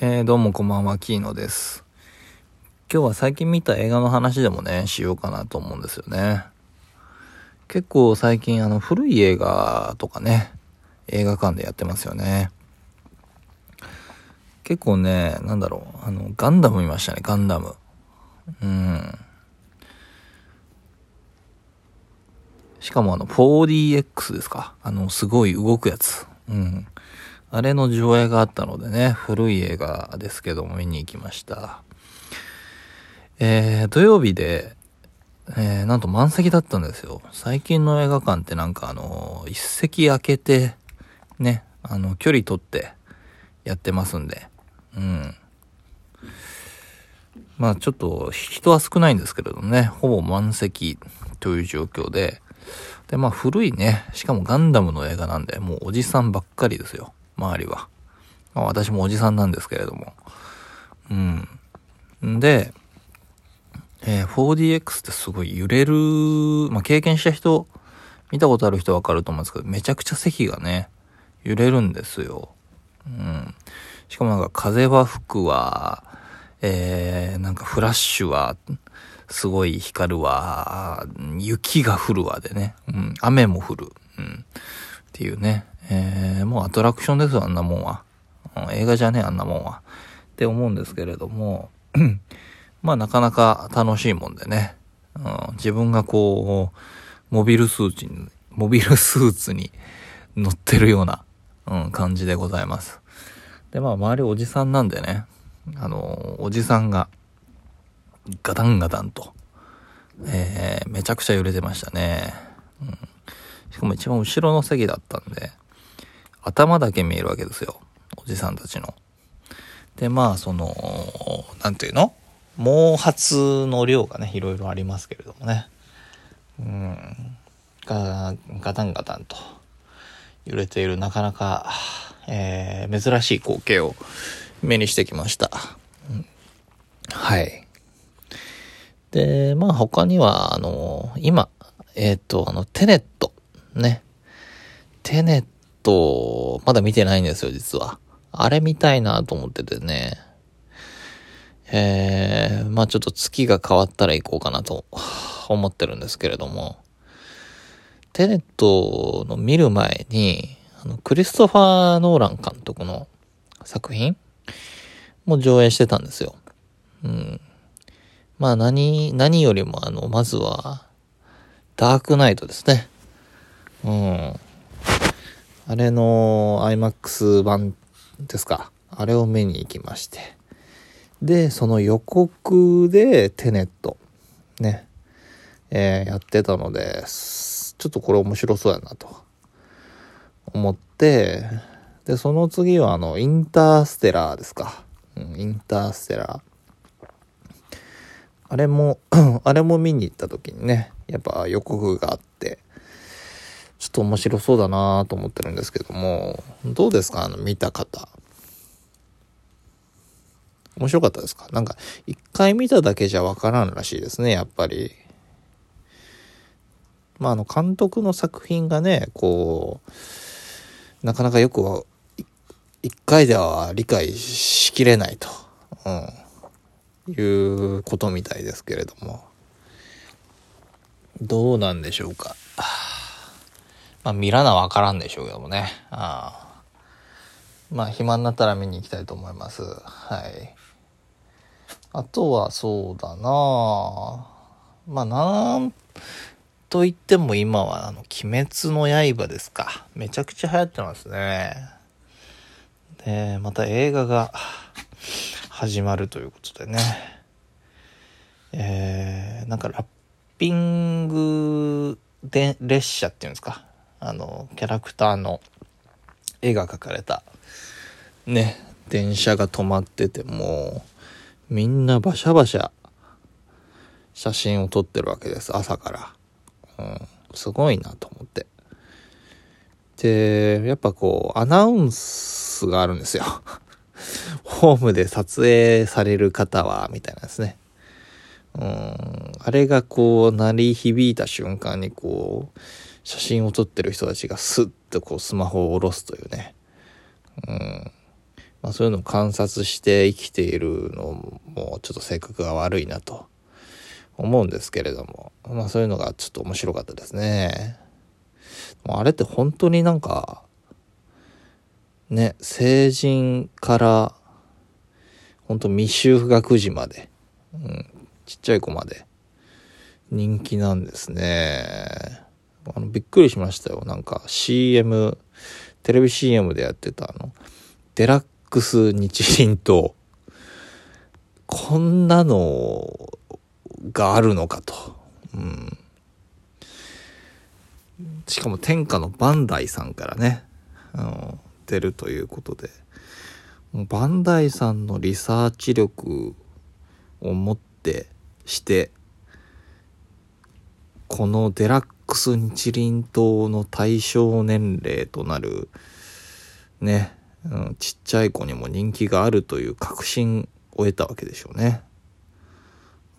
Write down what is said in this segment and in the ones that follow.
えー、どうもこんばんは、キーノです。今日は最近見た映画の話でもね、しようかなと思うんですよね。結構最近あの古い映画とかね、映画館でやってますよね。結構ね、なんだろう、あの、ガンダム見ましたね、ガンダム。うん。しかもあの、4DX ですか？あの、すごい動くやつ。うん。あれの上映があったのでね、古い映画ですけども見に行きました。えー、土曜日で、えー、なんと満席だったんですよ。最近の映画館ってなんかあの、一席空けて、ね、あの、距離取ってやってますんで、うん。まあちょっと人は少ないんですけれどね、ほぼ満席という状況で、で、まあ古いね、しかもガンダムの映画なんで、もうおじさんばっかりですよ、周りは。まあ私もおじさんなんですけれども。うん。で、えー 4DX ってすごい揺れる、まあ経験した人、見たことある人わかると思うんですけど、めちゃくちゃ席がね、揺れるんですよ。うん。しかもなんか風は吹くわ、えー、なんかフラッシュは、すごい光るわ、雪が降るわでね、うん、雨も降る、うん、っていうね、えー、もうアトラクションですよ、あんなもんは。映画じゃねえ、あんなもんは。って思うんですけれども、まあなかなか楽しいもんでね、うん、自分がこう、モビルスーツに、モビルスーツに乗ってるような、うん、感じでございます。で、まあ周りおじさんなんでね、あの、おじさんが、ガタンガタンと、えー、めちゃくちゃ揺れてましたね。うん、しかも一番後ろの席だったんで、頭だけ見えるわけですよ。おじさんたちの。で、まあ、その、なんていうの？毛髪の量がね、いろいろありますけれどもね。うん。ガガタンガタンと揺れているなかなか、えー、珍しい光景を目にしてきました。うんはい。で、まあ他には、あの、今、えっ、と、あの、テネット、ね。テネットト、まだ見てないんですよ、実は。あれ見たいなと思っててね。えー、まあちょっと月が変わったら行こうかなと 思ってるんですけれども。テネットの見る前に、あの、クリストファー・ノーラン監督の作品も上映してたんですよ。うん。まあ何、何よりもあの、まずは、ダークナイトですね。うん。あれの IMAX 版ですか。あれを見に行きまして。で、その予告でテネット、ね、えーやってたので、ちょっとこれ面白そうやなと思って、で、その次はあの、インターステラーですか。うん、インターステラー。あれも、あれも見に行った時にね、やっぱ予告があって、と面白そうだなと思ってるんですけども、どうですか？あの、見た方。面白かったですか？なんか、一回見ただけじゃわからんらしいですね、やっぱり。まあ、あの、監督の作品がね、こう、なかなかよくは、一回では理解しきれないと、うん、いうことみたいですけれども。どうなんでしょうか？まあ、見らなわからんでしょうけどもね。ああまあ、暇になったら見に行きたいと思います。はい。あとは、そうだなまあ、なんと言っても今は、あの、鬼滅の刃ですか。めちゃくちゃ流行ってますね。で、また映画が始まるということでね。えー、なんかラッピングで列車っていうんですか。あの、キャラクターの絵が描かれた、ね、電車が止まっててもう、みんなバシャバシャ写真を撮ってるわけです、朝から。うん、すごいなと思って。で、やっぱこう、アナウンスがあるんですよ。ホームで撮影される方は、みたいなですね。うん、あれがこう、鳴り響いた瞬間にこう、写真を撮ってる人たちがスッとこう、スマホを下ろすというね。うん、まあそういうのを観察して生きているのもちょっと性格が悪いなと思うんですけれども、まあそういうのがちょっと面白かったですね。あれって本当になんか、ね、成人からほんと未就学児まで、うん、ちっちゃい子まで人気なんですね。あの、びっくりしましたよ。なんか CM、テレビ CM でやってたあの、デラックス日輪と、こんなのがあるのかと。うん。しかも天下のバンダイさんからね、うん、出るということで。バンダイさんのリサーチ力を持ってしてこのデラックス日輪刀の対象年齢となるね、うん、ちっちゃい子にも人気があるという確信を得たわけでしょうね。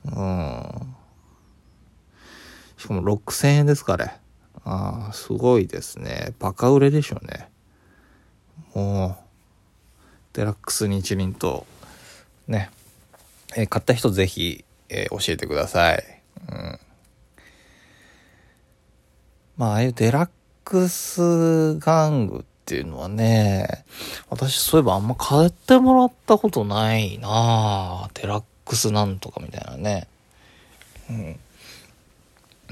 うん。しかも6000円ですかね。ああ、すごいですね。バカ売れでしょうね。もう。デラックス日輪と、ね、えー、買った人ぜひ、えー、教えてください。うん。まあ、ああいうデラックス玩具っていうのはね、私そういえばあんま買ってもらったことないなデラックスなんとかみたいなね。うん。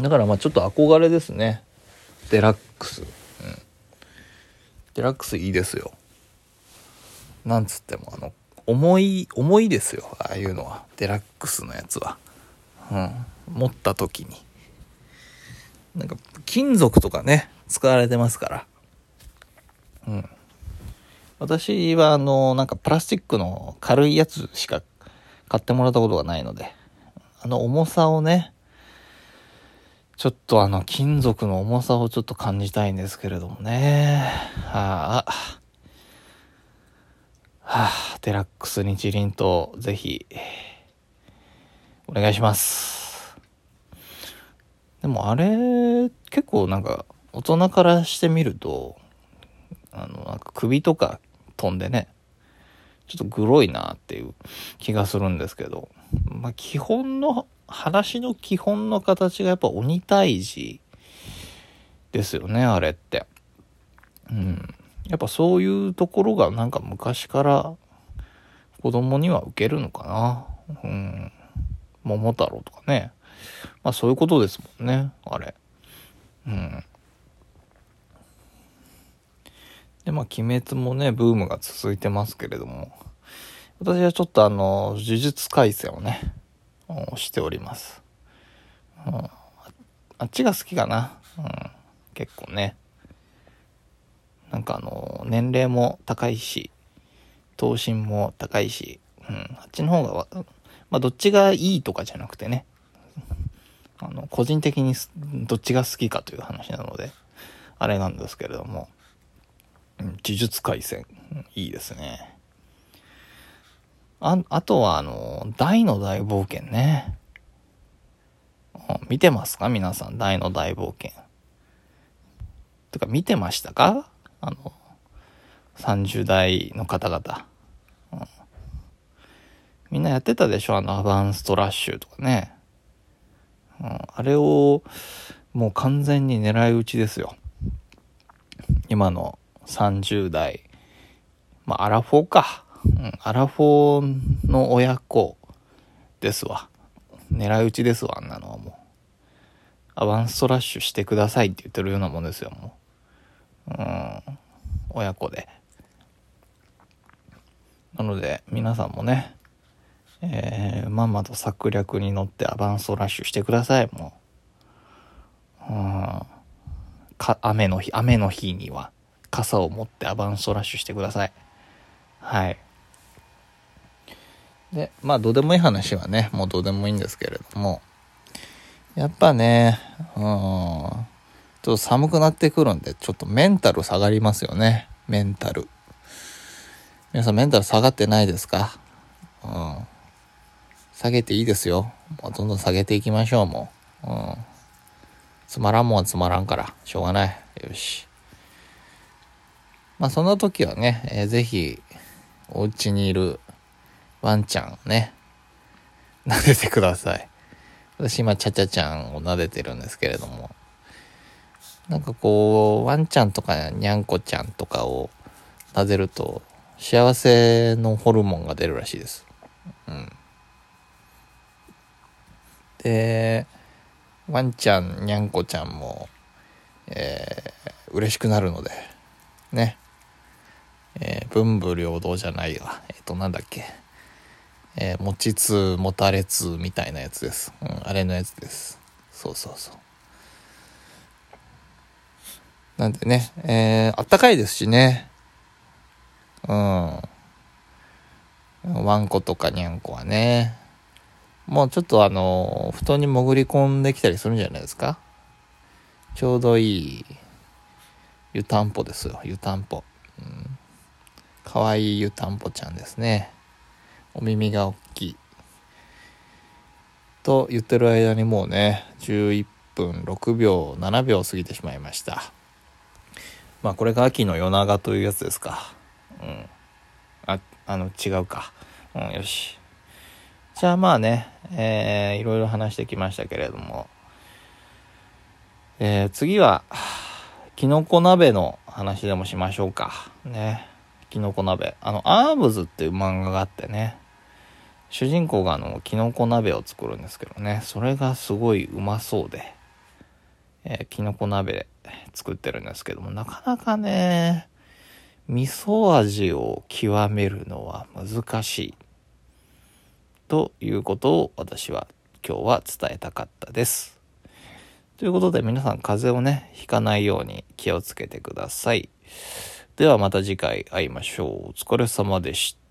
だからまあちょっと憧れですね。デラックス。うん。デラックスいいですよ。なんつっても、あの、重い、重いですよ。ああいうのは。デラックスのやつは。うん。持った時に。なんか、金属とかね、使われてますから。うん。私は、あの、なんかプラスチックの軽いやつしか買ってもらったことがないので、あの重さをね、ちょっとあの金属の重さをちょっと感じたいんですけれどもね。はあ。はあ、デラックス日輪とぜひ、お願いします。でもあれ、結構なんか、大人からしてみると、あの、なんか首とか飛んでね、ちょっとグロいなっていう気がするんですけど、まあ基本の、話の基本の形がやっぱ鬼退治ですよね、あれって。うん。やっぱそういうところがなんか昔から子供には受けるのかな。うん。桃太郎とかね。まあそういうことですもんね、あれ。うん。で、まあ鬼滅もね、ブームが続いてますけれども、私はちょっとあの、呪術廻戦をね、しております。うん、あっちが好きかな。うん、結構ね。なんかあの、年齢も高いし、頭身も高いし、うん、あっちの方が、まあ、どっちがいいとかじゃなくてね、あの、個人的にどっちが好きかという話なので、あれなんですけれども、うん、呪術廻戦、いいですね。あ、あとはあの、大の大冒険ね。見てますか？皆さん、大の大冒険。てか、見てましたか？あの、30代の方々。うん、みんなやってたでしょ？あの、アバンストラッシュとかね。うん、あれを、もう完全に狙い撃ちですよ。今の30代。まあ、アラフォーか。うん、アラフォーの親子ですわ。狙い撃ちですわ、あんなのはもう。アバンストラッシュしてくださいって言ってるようなもんですよ、もう。うん、親子で。なので、皆さんもね、えー、まんまと策略に乗ってアバンストラッシュしてください、もう。うん。か、雨の日、雨の日には傘を持ってアバンストラッシュしてください。はい。で、まあ、どうでもいい話はね、もうどうでもいいんですけれども、やっぱね、うん、ちょっと寒くなってくるんで、ちょっとメンタル下がりますよね。メンタル。皆さんメンタル下がってないですか？うん。下げていいですよ。もうどんどん下げていきましょう、もう。うん。つまらんもんはつまらんから。しょうがない。よし。まあそんな時はね、えー、ぜひ、お家にいるワンちゃんをね、撫でてください。私今、ちゃちゃちゃんを撫でてるんですけれども、なんかこう、ワンちゃんとかにゃんこちゃんとかを撫でると、幸せのホルモンが出るらしいです。うん。で、ワンちゃん、にゃんこちゃんも、えー、嬉しくなるので、ね。えー、文武両道じゃないわ。えっ、ー、と、なんだっけ。えー、持ちつ、持たれつみたいなやつです。うん、あれのやつです。そうそうそう。なんでね、えー、あったかいですしね。うん。ワンコとかニャンコはね。もうちょっとあの、布団に潜り込んできたりするんじゃないですかちょうどいい湯たんぽですよ、湯たんぽ。うん。かわいい湯たんぽちゃんですね。お耳が大きい。と言ってる間にもうね、11分6秒、7秒過ぎてしまいました。まあこれが秋の夜長というやつですか。うん。あ、あの、違うか。うん、よし。じゃあまあね、えー、いろいろ話してきましたけれども、えー、次は、きのこ鍋の話でもしましょうか。ね。きのこ鍋。あの、アームズっていう漫画があってね、主人公があの、きのこ鍋を作るんですけどね、それがすごいうまそうで、えー、きのこ鍋作ってるんですけども、なかなかね、味噌味を極めるのは難しい。ということを私は今日は伝えたかったです。ということで皆さん風邪をね、ひかないように気をつけてください。ではまた次回会いましょう。お疲れ様でした。